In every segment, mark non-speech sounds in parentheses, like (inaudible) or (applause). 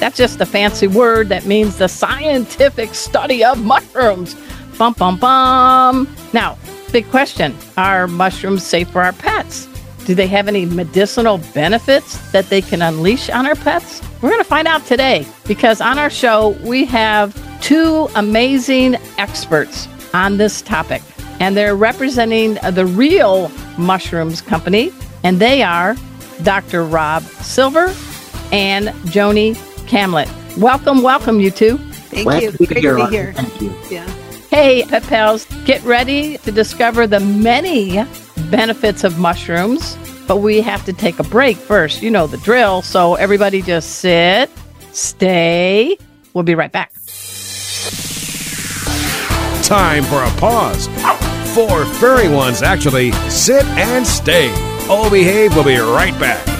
That's just a fancy word that means the scientific study of mushrooms. Bum, bum, bum. Now, big question Are mushrooms safe for our pets? Do they have any medicinal benefits that they can unleash on our pets? We're going to find out today because on our show, we have two amazing experts on this topic, and they're representing the real mushrooms company, and they are Dr. Rob Silver and Joni Kamlet. Welcome, welcome, you two. Thank Glad you. to Great here, to be here. Thank you. Yeah. Hey, pet pals, get ready to discover the many benefits of mushrooms. But we have to take a break first. You know the drill. So everybody just sit, stay. We'll be right back. Time for a pause. Four furry ones, actually. Sit and stay. All Behave We'll be right back.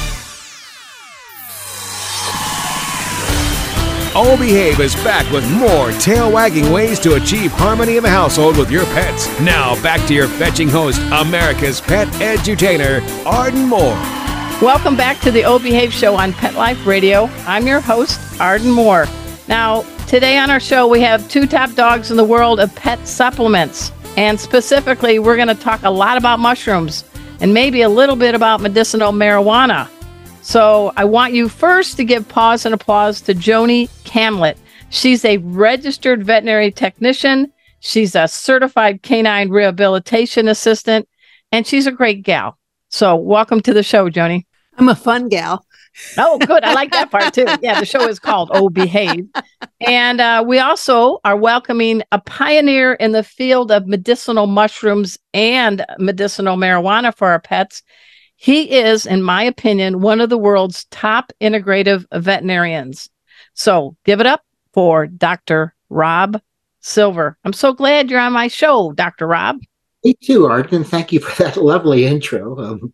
Oh Behave is back with more tail wagging ways to achieve harmony in the household with your pets. Now back to your fetching host, America's pet edutainer, Arden Moore. Welcome back to the O Behave Show on Pet Life Radio. I'm your host, Arden Moore. Now, today on our show, we have two top dogs in the world of pet supplements. And specifically, we're going to talk a lot about mushrooms and maybe a little bit about medicinal marijuana. So, I want you first to give pause and applause to Joni Kamlet. She's a registered veterinary technician, she's a certified canine rehabilitation assistant, and she's a great gal. So, welcome to the show, Joni. I'm a fun gal. Oh, good. I like that part too. Yeah, the show is called Oh Behave. And uh, we also are welcoming a pioneer in the field of medicinal mushrooms and medicinal marijuana for our pets. He is, in my opinion, one of the world's top integrative veterinarians. So give it up for Dr. Rob Silver. I'm so glad you're on my show, Dr. Rob. Me too, Arden. Thank you for that (laughs) lovely intro. Um,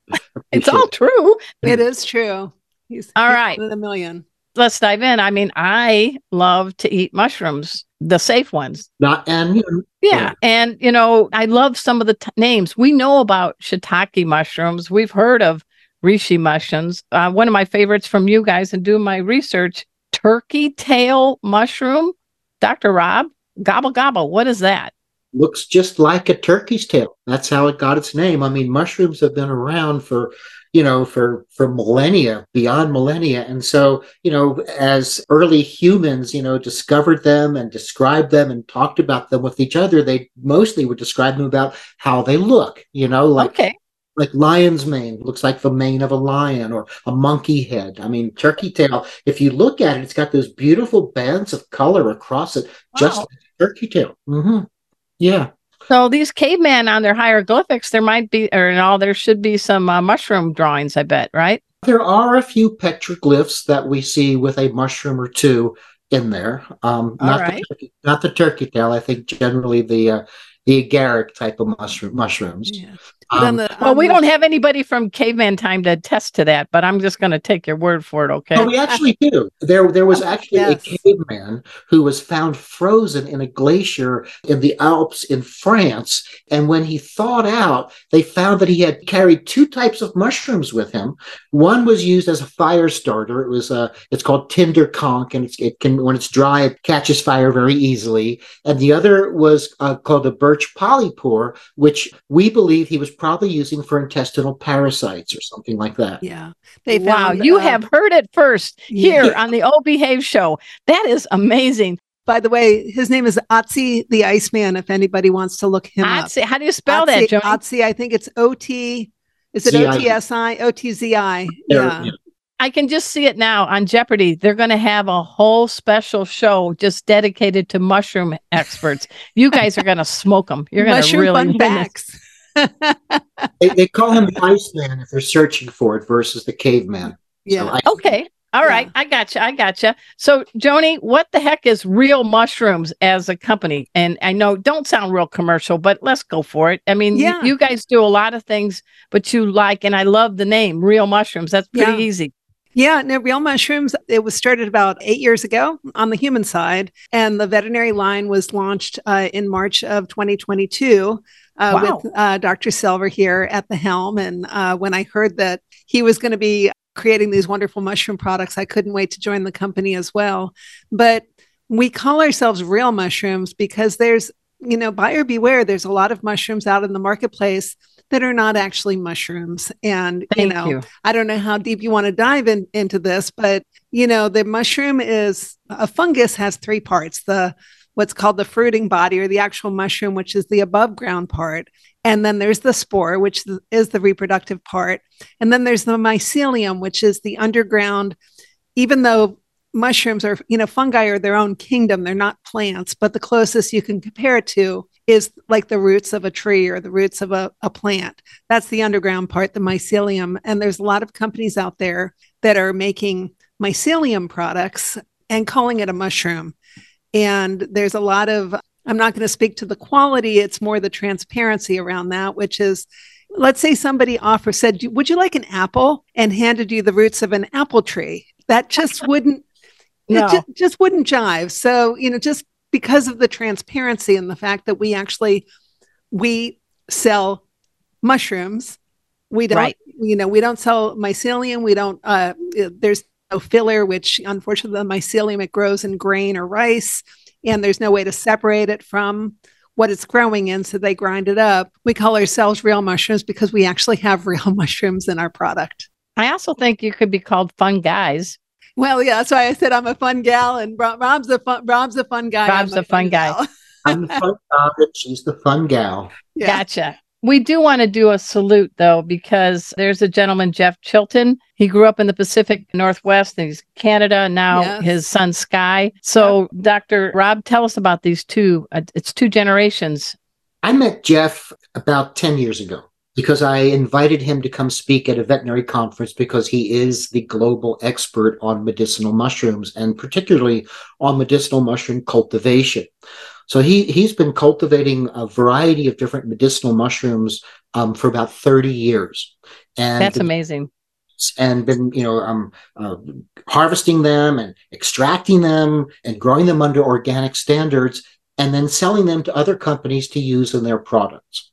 It's all true. (laughs) It is true. He's All he's right. one of a million. Let's dive in. I mean, I love to eat mushrooms, the safe ones. not and you Yeah. And, you know, I love some of the t- names. We know about shiitake mushrooms. We've heard of reishi mushrooms. Uh, one of my favorites from you guys and doing my research turkey tail mushroom. Dr. Rob, gobble, gobble. What is that? looks just like a turkey's tail. That's how it got its name. I mean, mushrooms have been around for you know for for millennia beyond millennia. And so you know as early humans you know discovered them and described them and talked about them with each other they mostly would describe them about how they look you know like okay. like lion's mane looks like the mane of a lion or a monkey head. I mean turkey tail if you look at it it's got those beautiful bands of color across it just like turkey tail. Hmm yeah So these cavemen on their hieroglyphics, there might be, or in all, there should be some uh, mushroom drawings, I bet, right? There are a few petroglyphs that we see with a mushroom or two in there. Um, not, right. the turkey, not the turkey tail. I think generally the uh, the agaric type of mushroom mushrooms. Yeah. But on Um, the, Well, we the- don't have anybody from caveman time to attest to that, but I'm just going to take your word for it, okay? We actually do. There, there was actually yes. a caveman who was found frozen in a glacier in the Alps in France. And when he thawed out, they found that he had carried two types of mushrooms with him. One was used as a fire starter. It was uh, it's called tinder conk, and it's, it can when it's dry, it catches fire very easily. And the other was uh, called a birch polypore, which we believe he was probably using for intestinal parasites or something like that. yeah. They wow, found, you uh, have heard it first Yeah. here on the Old Behave show. That is amazing. By the way, his name is Otzi the Iceman. If anybody wants to look him up, Otzi, how do you spell that, Otzi- Otzi, I think it's O T. Is it O T S I? O T Z I. Yeah. yeah. I can just see it now on Jeopardy. They're going to have a whole special show just dedicated to mushroom experts. You guys are going to smoke them. You're going to Mushroom really fun facts. They, they call him the Iceman if they're searching for it versus the caveman. yeah. So I- Okay. All Yeah. right. I gotcha. I gotcha. So, Joni, what the heck is Real Mushrooms as a company? And I know don't sound real commercial, but let's go for it. I mean, you- you, guys do a lot of things, but you like, and I love the name Real Mushrooms. That's pretty Yeah. easy. Yeah, no, real mushrooms. It was started about eight years ago on the human side, and the veterinary line was launched uh, in March of 2022 uh, Wow. with uh, Dr. Silver here at the helm. And uh, when I heard that he was going to be creating these wonderful mushroom products, I couldn't wait to join the company as well. But we call ourselves real mushrooms because there's, you know, buyer beware. There's a lot of mushrooms out in the marketplace that are not actually mushrooms, and Thank you know. you. I don't know how deep you want to dive in, into this, but you know, the mushroom is a fungus has three parts. The what's called the fruiting body or the actual mushroom, which is the above ground part. And then there's the spore, which is the reproductive part. And then there's the mycelium, which is the underground, even though mushrooms are, you know, fungi are their own kingdom, they're not plants, but the closest you can compare it to is like the roots of a tree or the roots of a, a plant. That's the underground part, the mycelium. And there's a lot of companies out there that are making mycelium products and calling it a mushroom. And there's a lot of, I'm not going to speak to the quality, it's more the transparency around that, which is let's say somebody offered, said, Would you like an apple? and handed you the roots of an apple tree. That just wouldn't, No. it ju- just wouldn't jive. So, you know, just because of the transparency and the fact that we actually, we sell mushrooms. We don't, Right. you know, we don't sell mycelium. We don't, uh, there's no filler, which unfortunately the mycelium, it grows in grain or rice, and there's no way to separate it from what it's growing in. So they grind it up. We call ourselves real mushrooms because we actually have (laughs) real mushrooms in our product. I also think you could be called fun guys. Well, yeah, that's why I said I'm a fun gal, and Rob's a fun Rob's a fun guy. Rob's I'm a fun guy. (laughs) I'm the fun guy, she's the fun gal. Yeah. Gotcha. We do want to do a salute though, because there's a gentleman, Jeff Chilton. He grew up in the Pacific Northwest and he's Canada. Now Yes. his son Sky. So, Dr. Rob, tell us about these two. Uh, it's two generations. I met Jeff about 10 years ago because I invited him to come speak at a veterinary conference because he is the global expert on medicinal mushrooms and particularly on medicinal mushroom cultivation. So he he's been cultivating a variety of different medicinal mushrooms um, for about 30 years. And That's amazing. and been you know um, uh, harvesting them and extracting them and growing them under organic standards and then selling them to other companies to use in their products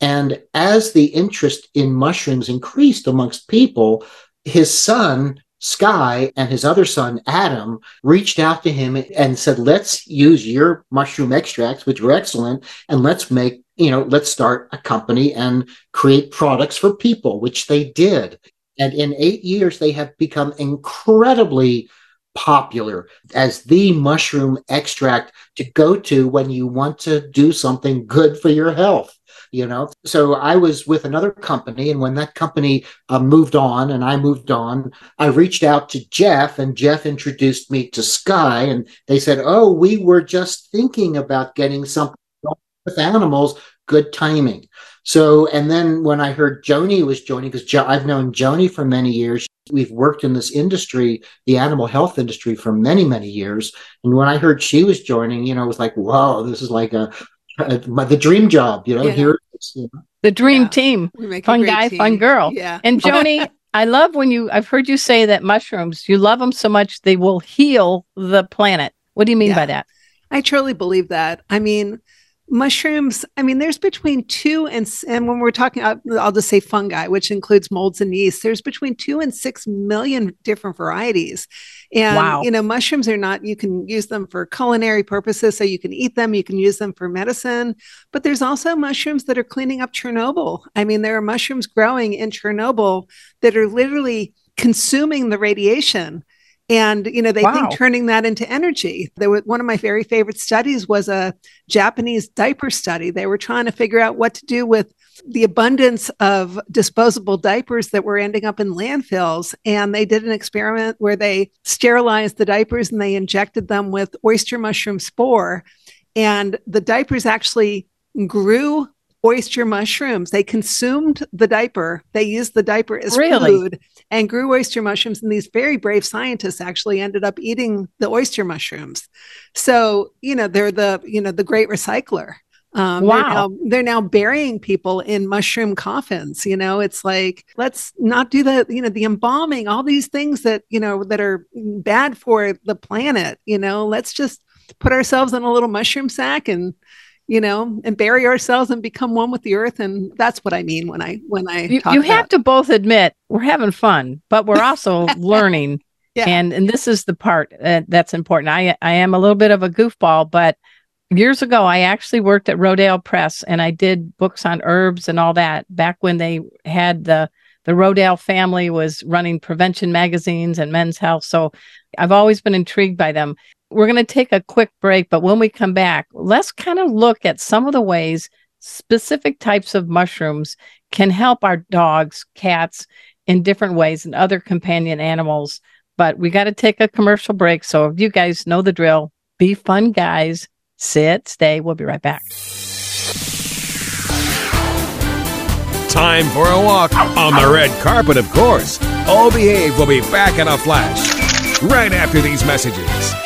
and as the interest in mushrooms increased amongst people his son Sky and his other son Adam reached out to him and said, "Let's use your mushroom extracts, which are excellent, and let's make you know, let's start a company and create products for people," which they did. And in eight years, they have become incredibly popular as the mushroom extract to go to when you want to do something good for your health. You know, so I was with another company, and when that company uh, moved on and I moved on, I reached out to Jeff, and Jeff introduced me to Sky, and they said, "Oh, we were just thinking about getting something with animals. Good timing." So, and then when I heard Joni was joining, because jo- I've known Joni for many years, We've worked in this industry, the animal health industry, for many, many years. And when I heard she was joining, you know, it was like, whoa, this is like a, a the dream job, you know, Yeah. here. it's, you know. The dream Yeah. team. We make a Fun guy, team. fun girl. Yeah. And (laughs) Joni, I love when you, I've heard you say that mushrooms, you love them so much they will heal the planet. What do you mean Yeah. by that? I truly believe that. I mean, mushrooms, I mean, there's between two and, and when we're talking, I'll, I'll just say fungi, which includes molds and yeast, there's between two and six million different varieties. And, Wow. you know, mushrooms are not, you can use them for culinary purposes. So you can eat them, you can use them for medicine, but there's also mushrooms that are cleaning up Chernobyl. I mean, there are mushrooms growing in Chernobyl that are literally consuming the radiation and you know they Wow. think turning that into energy. There was one of my very favorite studies was a japanese diaper study. They were trying to figure out what to do with the abundance of disposable diapers that were ending up in landfills. And they did an experiment where they sterilized the diapers and they injected them with oyster mushroom spore. And the diapers actually grew oyster mushrooms. They consumed the diaper. They used the diaper as Really? food and grew oyster mushrooms. And these very brave scientists actually ended up eating the oyster mushrooms. So, you know, they're the, you know, the great recycler. Um, Wow. They're now, they're now burying people in mushroom coffins. You know, it's like, let's not do the, you know, the embalming, all these things that, you know, that are bad for the planet. You know, let's just put ourselves in a little mushroom sack and, you know, and bury ourselves and become one with the earth. And that's what I mean when I, when I, You, talk you have to both admit we're having fun, but we're also (laughs) learning. Yeah. And and this is the part uh, that's important. I I am a little bit of a goofball, but years ago I actually worked at Rodale Press and I did books on herbs and all that back when they had the the Rodale family was running prevention magazines and men's health. So I've always been intrigued by them. We're going to take a quick break, but when we come back, let's kind of look at some of the ways specific types of mushrooms can help our dogs, cats in different ways and other companion animals. But we got to take a commercial break. So if you guys know the drill, be fun guys, sit, stay. We'll be right back. Time for a walk on the red carpet, of course. All Behave will be back in a flash right after these messages.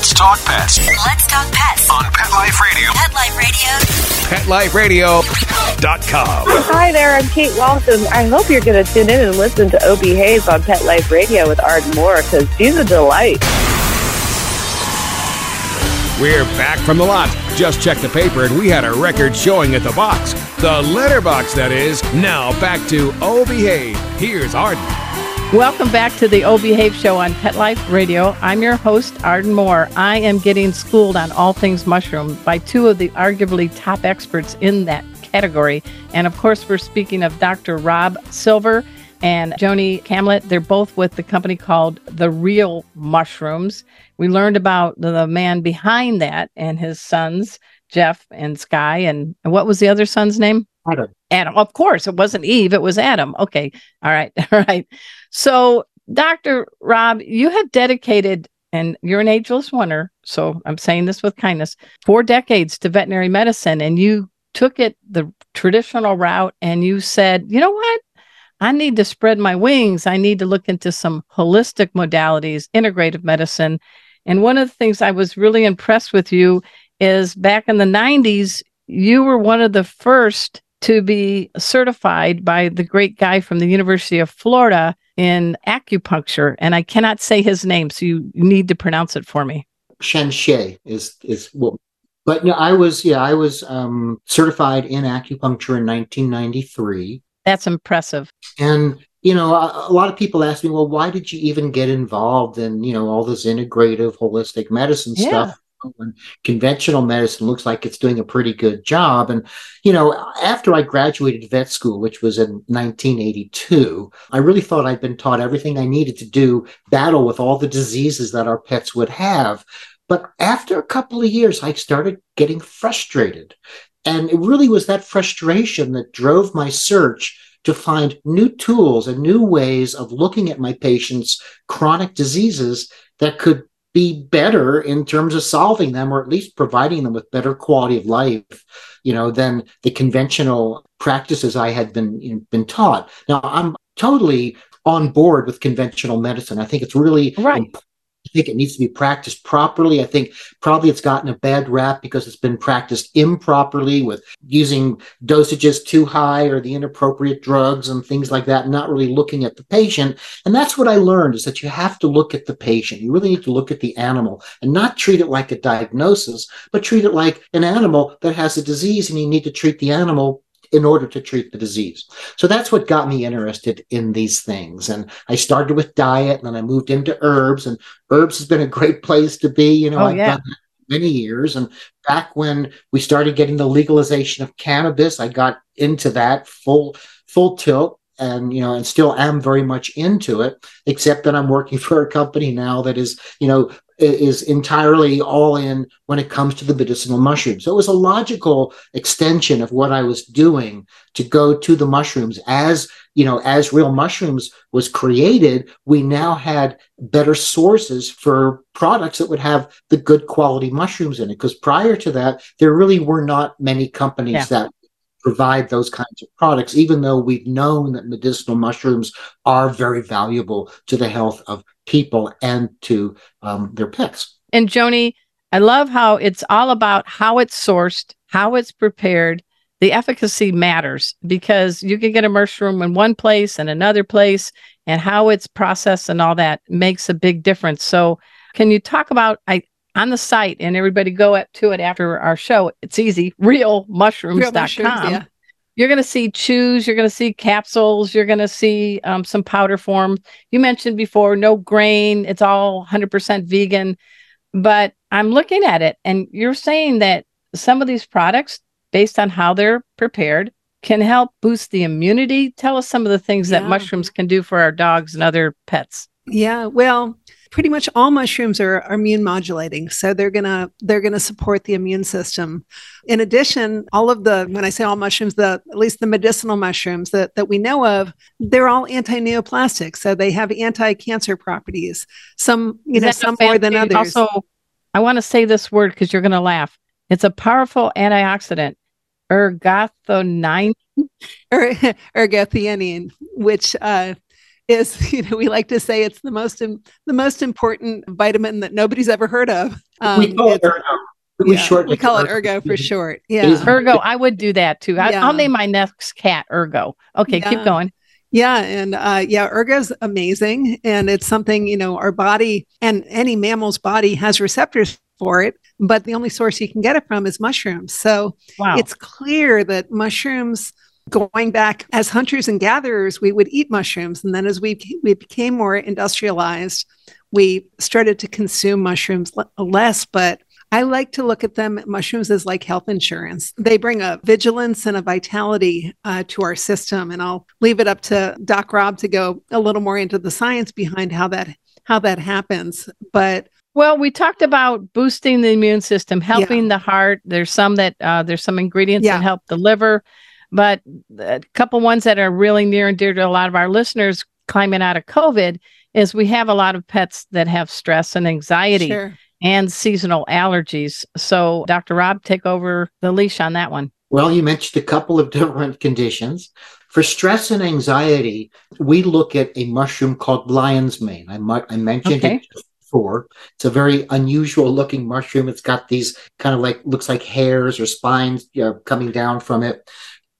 Let's talk pets Let's talk pets. on Pet Life Radio. Pet Life Radio. PetLifeRadio.com. Hi there, I'm Kate Walton. I hope you're going to tune in and listen to O Behave on Pet Life Radio with Arden Moore because she's a delight. We're back from the lot. Just checked the paper and we had a record showing at the box. The letterbox, that is. Now back to Oh Behave. Here's Arden. Welcome back to the O Behave Show on Pet Life Radio. I'm your host, Arden Moore. I am getting schooled on all things mushroom by two of the arguably top experts in that category. And of course, we're speaking of Dr. Rob Silver and Joni Kamlet. They're both with the company called The Real Mushrooms. We learned about the man behind that and his sons, Jeff and Sky. And, and what was the other son's name? Adam. Adam. Of course, it wasn't Eve, it was Adam. Okay. All right. (laughs) All right. So, Dr. Rob, you have dedicated, and you're an ageless wonder. So, I'm saying this with kindness, four decades to veterinary medicine. And you took it the traditional route and you said, you know what? I need to spread my wings. I need to look into some holistic modalities, integrative medicine. And one of the things I was really impressed with you is back in the 90s, you were one of the first to be certified by the great guy from the University of Florida in acupuncture. And I cannot say his name, so you need to pronounce it for me. Sheng Xie is is what but no, I was yeah, I was um, certified in acupuncture in 1993. That's impressive. And you know, a, a, lot of people ask me, well, why did you even get involved in you know all this integrative holistic medicine yeah. stuff? When conventional medicine looks like it's doing a pretty good job. And, you know, after I graduated vet school, which was in 1982, I really thought I'd been taught everything I needed to do battle with all the diseases that our pets would have. But after a couple of years, I started getting frustrated. And it really was that frustration that drove my search to find new tools and new ways of looking at my patients' chronic diseases that could be better in terms of solving them or at least providing them with better quality of life you know than the conventional practices i had been you know, been taught now i'm totally on board with conventional medicine i think it's really right. I think it needs to be practiced properly. I think probably it's gotten a bad rap because it's been practiced improperly with using dosages too high or the inappropriate drugs and things like that, not really looking at the patient. And that's what I learned is that you have to look at the patient. You really need to look at the animal and not treat it like a diagnosis, but treat it like an animal that has a disease and you need to treat the animal in order to treat the disease. So that's what got me interested in these things. And I started with diet and then I moved into herbs and herbs has been a great place to be. You know, oh, I've yeah. done many years. And back when we started getting the legalization of cannabis, I got into that full, full tilt and you know and still am very much into it except that i'm working (laughs) for a company now that is you know is entirely all in when it comes to the medicinal mushrooms. So it was a logical extension of what I was doing to go to the mushrooms as, you know, as real mushrooms was created, we now had better sources for products that would have the good quality mushrooms in it. Because prior to that, there really were not many companies yeah. that provide those kinds of products, even though we've known that medicinal mushrooms are very valuable to the health of people and to um, their pets. And Joni, I love how it's all about how it's sourced, how it's prepared. The efficacy matters because you can get a mushroom in one place and another place, and how it's processed and all that makes a big difference. So, can you talk about I on the site and everybody go up to it after our show? It's easy, realmushrooms.com. (laughs) Real mushrooms, yeah you're going to see chews, you're going to see capsules, you're going to see um, some powder form. You mentioned before, no grain, it's all 100% vegan. But I'm looking at it, and you're saying that some of these products, based on how they're prepared, can help boost the immunity. Tell us some of the things yeah. that mushrooms can do for our dogs and other pets. Yeah, well, pretty much all mushrooms are, are immune modulating so they're gonna they're gonna support the immune system. In addition all of the when i say all mushrooms the at least the medicinal mushrooms that, that we know of they're all anti-neoplastic so they have anti-cancer properties some you Is know some more than others. Also i want to say this word because you're gonna laugh. It's a powerful antioxidant ergothioneine (laughs) er, ergothioneine which uh, is (laughs) you know we like to say it's the most the most important vitamin that nobody's ever heard of. Um, we call it ergo. We, yeah, we call it ergo for short. Yeah, ergo. I would do that too. I, will name my next cat ergo. Okay, yeah. keep going. Yeah, and uh, yeah, is amazing, and it's something you know our body and any mammal's body has receptors for it, but the only source you can get it from is mushrooms. So wow. it's clear that mushrooms going back as hunters and gatherers, we would eat mushrooms. And then as we, we became more industrialized, we started to consume mushrooms less. But I like to look at them, mushrooms, as like health insurance. They bring a vigilance and a vitality uh, to our system. And I'll leave it up to Doc Rob to go a little more into the science behind how that how that happens. But well, we talked about boosting the immune system, helping yeah. the heart. There's some that uh, there's some ingredients yeah. that help the liver. But a couple ones that are really near and dear to a lot of our listeners climbing out of COVID is we have a lot of pets that have stress and anxiety sure. and seasonal allergies. So, Dr. Rob, take over the leash on that one. Well, you mentioned a couple of different conditions. For stress and anxiety, we look at a mushroom called lion's mane. I, I mentioned okay. it before. It's a very unusual looking mushroom. It's got these kind of like, looks like hairs or spines you know, coming down from it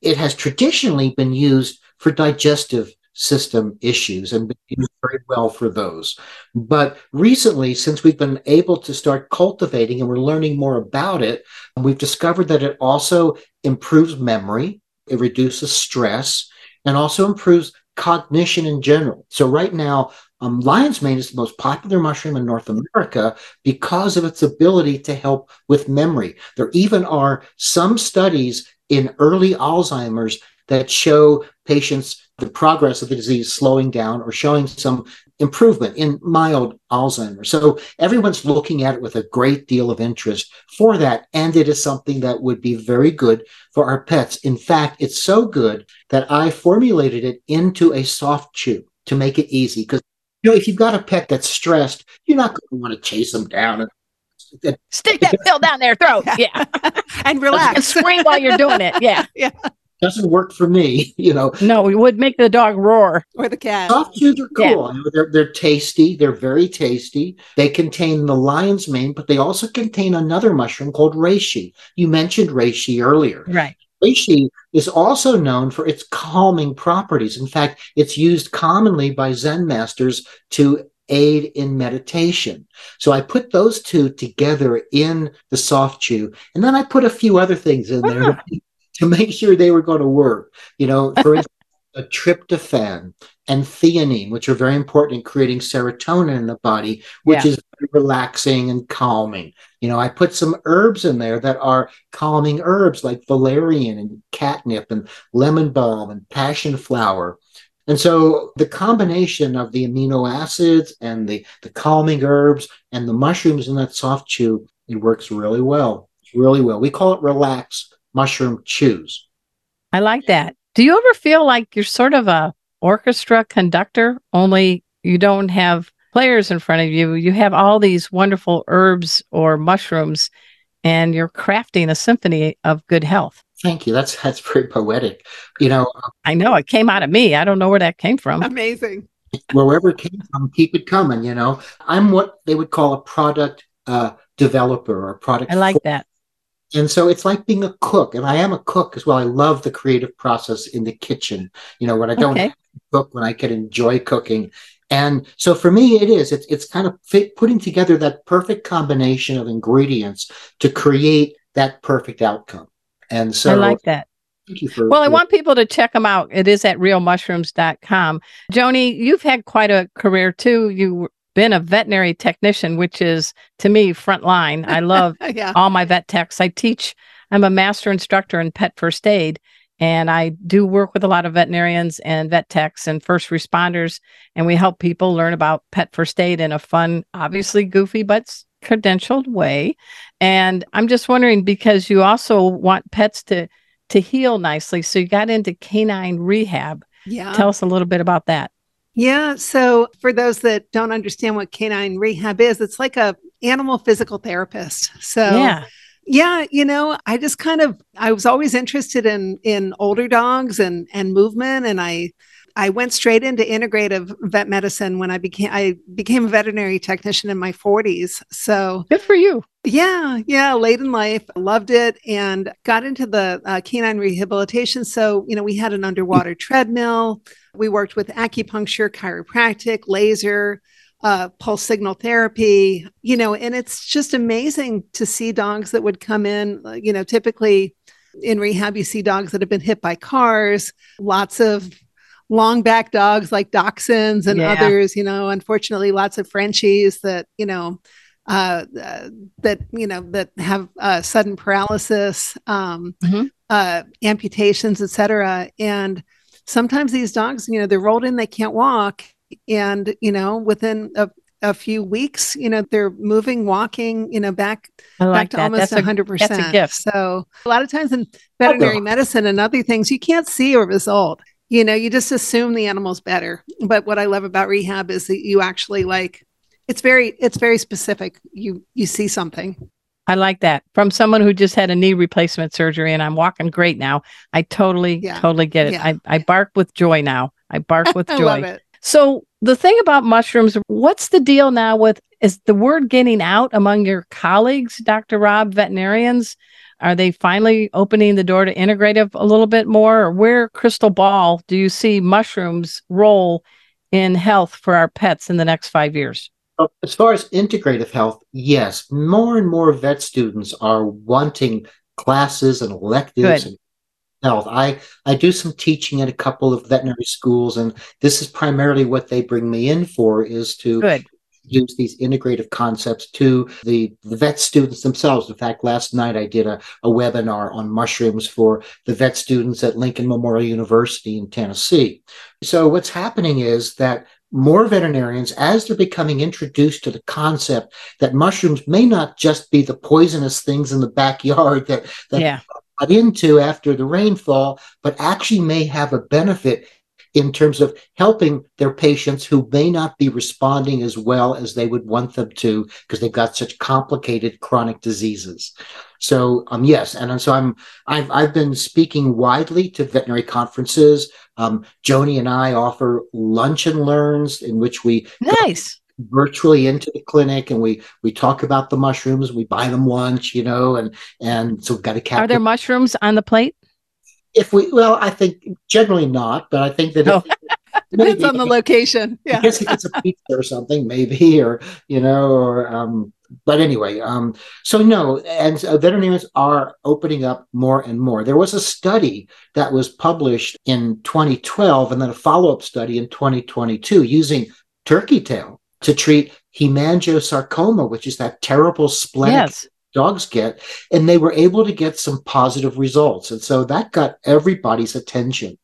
it has traditionally been used for digestive system issues and been used very well for those. But recently, since we've been able to start cultivating and we're learning more about it, we've discovered that it also improves memory, it reduces stress, and also improves cognition in general. So right now, um, lion's mane is the most popular mushroom in North America because of its ability to help with memory. There even are some studies in early Alzheimer's that show patients the progress of the disease slowing down or showing some improvement in mild Alzheimer's. So everyone's looking at it with a great deal of interest for that. And it is something that would be very good for our pets. In fact, it's so good that I formulated it into a soft chew to make it easy. Because, you know, if you've got a pet that's stressed, you're not going to want to chase them down and Stick that pill down their throat. Yeah. (laughs) and relax. and scream while you're doing it. Yeah. (laughs) Yeah. Doesn't work for me, (laughs) you know. No, it would make the dog roar. Or the cat. Soft chews are cool. Yeah. They're, they're tasty. They're very tasty. They contain the lion's mane, but they also contain another mushroom called reishi. You mentioned reishi earlier. Right. Reishi is also known for its calming properties. In fact, it's used commonly by Zen masters to aid in meditation. So I put those two together in the soft chew, and then I put a few other things in there ah. (laughs) to make sure they were going to work. You know, for (laughs) instance, a tryptophan and theanine, which are very important in creating serotonin in the body, which yeah. is relaxing and calming. You know, I put some herbs in there that are calming herbs like valerian and catnip and lemon balm and passion flower. And so the combination of the amino acids and the, the calming herbs and the mushrooms in that soft chew, it works really well. Really well. We call it relax mushroom chews. I like that. Do you ever feel like you're sort of a orchestra conductor, only you don't have players in front of you? You have all these wonderful herbs or mushrooms, and you're crafting a symphony of good health. Thank you. That's that's very poetic. You know, I know it came out of me. I don't know where that came from. Amazing. Wherever it came from, keep it coming. You know, I'm what they would call a product uh, developer or product. I like that. And so it's like being a cook, and I am a cook as well. I love the creative process in the kitchen. You know, when I don't okay. cook, when I can enjoy cooking. And so for me, it is. It's it's kind of fit, putting together that perfect combination of ingredients to create that perfect outcome. And so I like that. Thank you for. Well, I want people to check them out. It is at realmushrooms.com. Joni, you've had quite a career too. You've been a veterinary technician, which is to me front line. I love (laughs) yeah. all my vet techs. I teach, I'm a master instructor in pet first aid. And I do work with a lot of veterinarians and vet techs and first responders. And we help people learn about pet first aid in a fun, obviously goofy, but credentialed way. And I'm just wondering because you also want pets to to heal nicely. So you got into canine rehab. Yeah. Tell us a little bit about that. Yeah. So for those that don't understand what canine rehab is, it's like a animal physical therapist. So yeah. Yeah, you know, I just kind of I was always interested in in older dogs and and movement and I I went straight into integrative vet medicine when I became I became a veterinary technician in my 40s. So good for you. Yeah, yeah, late in life, loved it and got into the uh, canine rehabilitation. So, you know, we had an underwater treadmill. We worked with acupuncture, chiropractic, laser, uh, pulse signal therapy, you know, and it's just amazing to see dogs that would come in, you know, typically in rehab, you see dogs that have been hit by cars, lots of long back dogs like dachshunds and yeah. others, you know, unfortunately, lots of Frenchies that, you know, uh, uh, that you know that have uh, sudden paralysis, um, mm-hmm. uh, amputations, etc. And sometimes these dogs, you know, they're rolled in, they can't walk, and you know, within a, a few weeks, you know, they're moving, walking, you know, back like back to that. almost hundred percent. That's a gift. So a lot of times in veterinary oh, medicine and other things, you can't see a result you know you just assume the animal's better. But what i love about rehab is that you actually like it's very it's very specific. You you see something. I like that. From someone who just had a knee replacement surgery and i'm walking great now. I totally yeah. totally get it. Yeah. I, I bark with joy now. I bark (laughs) with joy. so the thing about mushrooms what's the deal now with is the word getting out among your colleagues dr rob veterinarians Are they finally opening the door to integrative a little bit more? Or where crystal ball do you see mushrooms role in health for our pets in the next five years? Uh, as far as integrative health, yes, more and more vet students are wanting classes and electives Good. and health. I I do some teaching at a couple of veterinary schools, and this is primarily what they bring me in for is to Good. Use these integrative concepts to the, the vet students themselves. In fact, last night I did a, a webinar on mushrooms for the vet students at Lincoln Memorial University in Tennessee. So what's happening is that more veterinarians, as they're becoming introduced to the concept that mushrooms may not just be the poisonous things in the backyard that, that Yeah. got into after the rainfall, but actually may have a benefit in terms of helping their patients who may not be responding as well as they would want them to because they've got such complicated chronic diseases. So um yes, and so I'm I've I've been speaking widely to veterinary conferences. Um, Joni and I offer lunch and learns in which we Nice. virtually into the clinic and we we talk about the mushrooms we buy them lunch you know and and so we've got a cap Are there mushrooms on the plate? If we well i think generally not but i think that Oh. if, (laughs) Depends on the location. I Yeah. guess he gets a pizza or something, maybe, or you know, or um. But anyway, um. So no, and uh, veterinarians are opening up more and more. There was a study that was published in 2012, and then a follow-up study in 2022 using turkey tail to treat hemangiosarcoma, which is that terrible splenic Yes. Dogs get, and they were able to get some positive results, and so that got everybody's attention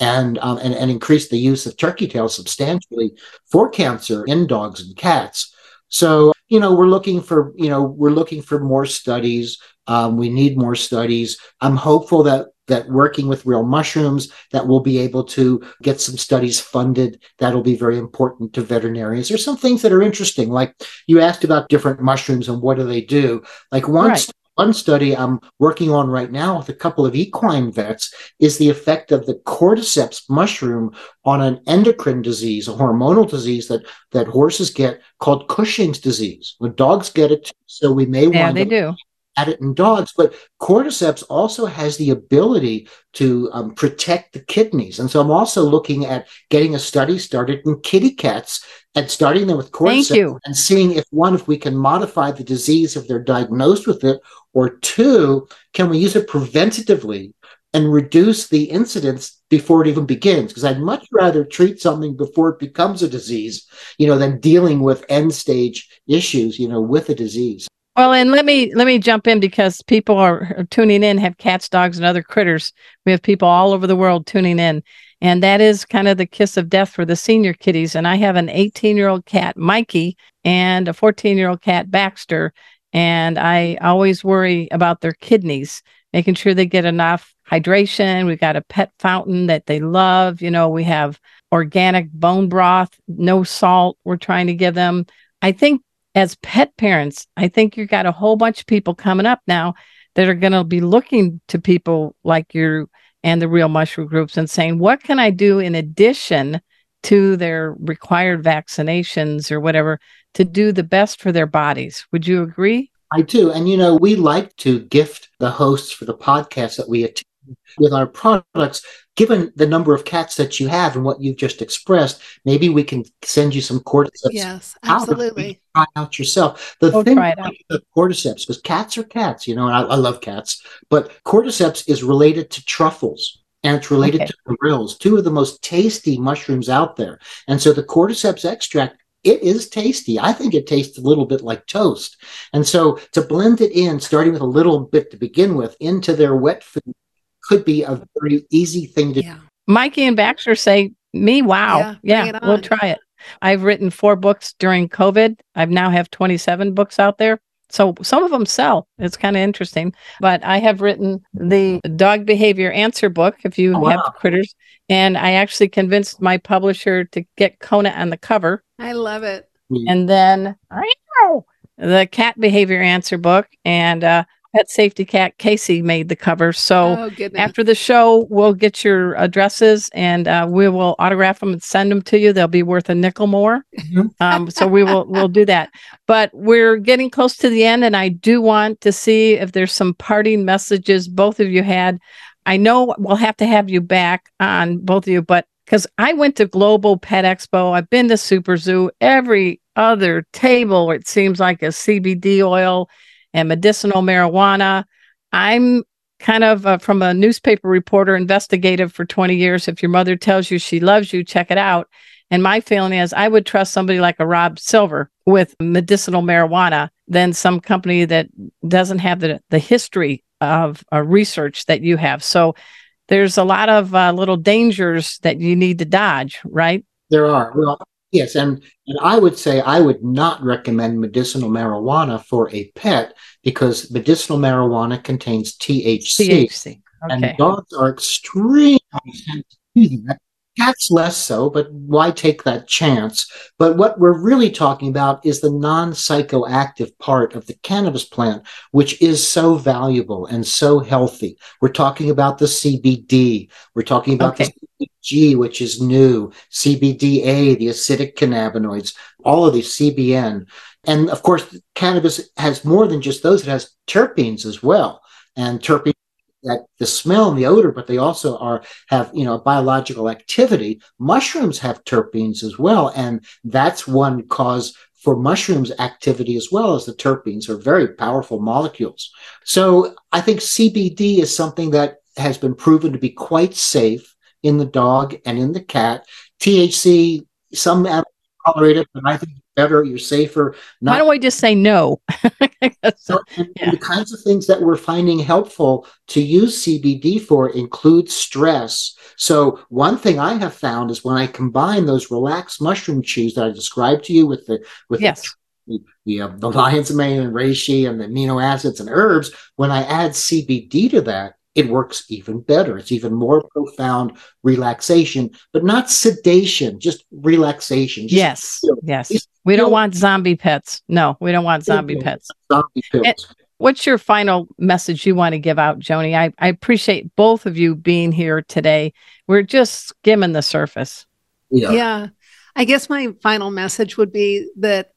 and, um, and and increased the use of turkey tail substantially for cancer in dogs and cats. So you know we're looking for you know we're looking for more studies. Um, we need more studies. I'm hopeful that that working with real mushrooms that we'll be able to get some studies funded that'll be very important to veterinarians there's some things that are interesting like you asked about different mushrooms and what do they do like one Right. one study I'm working on right now with a couple of equine vets is the effect of the cordyceps mushroom on an endocrine disease, a hormonal disease that that horses get called Cushing's disease. When dogs get it, too, so we may want. Yeah, want they to do. At it in dogs, but cordyceps also has the ability to um, protect the kidneys. And so I'm also looking at getting a study started in kitty cats and starting them with cordyceps and seeing if one, if we can modify the disease if they're diagnosed with it, or two, can we use it preventatively and reduce the incidence before it even begins? Because I'd much rather treat something before it becomes a disease, you know, than dealing with end stage issues, you know, with a disease. Well, and let me let me jump in because people are tuning in, have cats, dogs, and other critters. We have people all over the world tuning in, and that is kind of the kiss of death for the senior kitties. And I have an 18 year old cat, Mikey, and a 14 year old cat, Baxter, and I always worry about their kidneys, making sure they get enough hydration. We've got a pet fountain that they love. You know, we have organic bone broth, no salt. We're trying to give them. I think as pet parents, I think you've got a whole bunch of people coming up now that are going to be looking to people like you and the real mushroom groups and saying, what can I do in addition to their required vaccinations or whatever to do the best for their bodies? Would you agree? I do. And, you know, we like to gift the hosts for the podcast that we attend with our products. Given the number of cats that you have and what you've just expressed, maybe we can send you some cordyceps. Yes, absolutely. you can Try out yourself. The Go thing try it about the cordyceps, because cats are cats, you know, and I, I love cats, but cordyceps is related to truffles and it's related Okay. to grills, two of the most tasty mushrooms out there. And so the cordyceps extract it is tasty. I think it tastes a little bit like toast. And so to blend it in, starting with a little bit to begin with, into their wet food could be a very easy thing to Yeah. Mikey and Baxter say, me, wow. Yeah, Yeah, we'll try it. I've written four books during COVID. I've now have 27 books out there. So some of them sell. It's kind of interesting. But I have written the dog behavior answer book if you Oh, have wow. critters. And I actually convinced my publisher to get Kona on the cover. I love it. And then the cat behavior answer book. And uh, pet safety cat Casey made the cover. So Oh, after the show, we'll get your addresses and uh, we will autograph them and send them to you. They'll be worth a nickel more. Um, so we will we'll do that. But we're getting close to the end, and I do want to see if there's some parting messages both of you had. I know we'll have to have you back on both of you, but because I went to Global Pet Expo, I've been to Super Zoo. Every other table, it seems like a CBD oil and medicinal marijuana. I'm kind of uh, from a newspaper reporter, investigative for 20 years. If your mother tells you she loves you, check it out. And my feeling is I would trust somebody like a Rob Silver with medicinal marijuana than some company that doesn't have the, the history of uh, research that you have. So there's a lot of uh, little dangers that you need to dodge, right? There are. Well, yes, and and I would say I would not recommend medicinal marijuana for a pet because medicinal marijuana contains THC, THC. and dogs are extremely sensitive to that. Cats less so, but why take that chance? But what we're really talking about is the non-psychoactive part of the cannabis plant, which is so valuable and so healthy. We're talking about the CBD. We're talking about Okay. the CBG, which is new, CBDA, the acidic cannabinoids, all of these CBN. And of course, cannabis has more than just those. It has terpenes as well. And terpenes that the smell and the odor, but they also are have you know biological activity. Mushrooms have terpenes as well, and that's one cause for mushrooms activity as well as the terpenes are very powerful molecules. So I think CBD is something that has been proven to be quite safe in the dog and in the cat. THC, some animals tolerate it, but I think better, you're safer. Why don't we just say no? (laughs) So, and the kinds of things that we're finding helpful to use CBD for include stress. So one thing I have found is when I combine those relaxed mushroom chews that I described to you with the with Yes. the the, uh, the lion's mane and reishi and the amino acids and herbs, when I add CBD to that, it works even better. It's even more profound relaxation, but not sedation, just relaxation. Just yes. feel- Yes. We don't feel want zombie pets. No, we don't want zombie Okay. pets. zombie pills. And what's your final message you want to give out, Joni? I, I appreciate both of you being here today. We're just skimming the surface. yeah. Yeah. I guess my final message would be that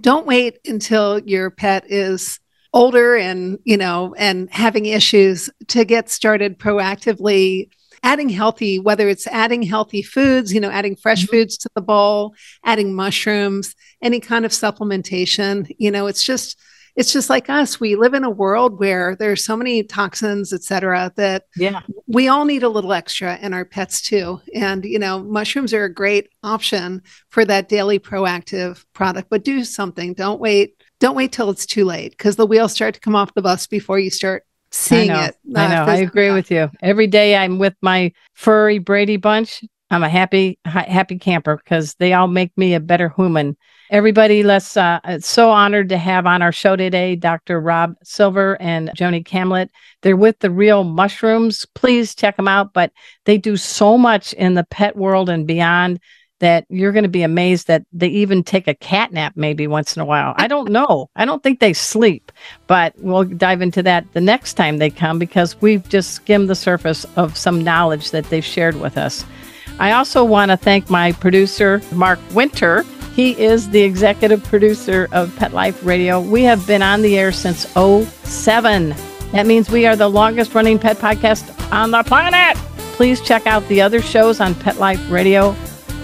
don't wait until your pet is older and, you know, and having issues to get started proactively adding healthy, whether it's adding healthy foods, you know, adding fresh mm-hmm. foods to the bowl, adding mushrooms, any kind of supplementation, you know, it's just it's just like us. We live in a world where there's so many toxins, et cetera, that Yeah. we all need a little extra and our pets too. And, you know, mushrooms are a great option for that daily proactive product, but do something. Don't wait. Don't wait till it's too late because the wheels start to come off the bus before you start seeing I know. it. I uh, know. I agree with you. Every day I'm with my furry Brady bunch. I'm a happy, happy camper because they all make me a better human. Everybody, let's, uh, it's so honored to have on our show today Dr. Rob Silver and Joni Kamlet. They're with the real mushrooms. Please check them out. But they do so much in the pet world and beyond that you're going to be amazed that they even take a cat nap maybe once in a while. I don't know. I don't think they sleep, but we'll dive into that the next time they come because we've just skimmed the surface of some knowledge that they've shared with us. I also want to thank my producer, Mark Winter. He is the executive producer of Pet Life Radio. We have been on the air since 07. That means we are the longest running pet podcast on the planet. Please check out the other shows on Pet Life Radio.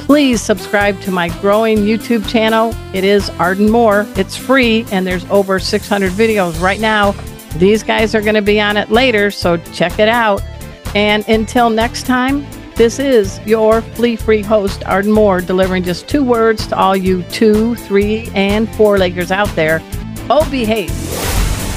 Please subscribe to my growing YouTube channel. It is Arden Moore. It's free and there's over 600 videos right now. These guys are going to be on it later, so check it out. And until next time, this is your flea free host, Arden Moore, delivering just two words to all you two, three, and four leggers out there. Oh, behave.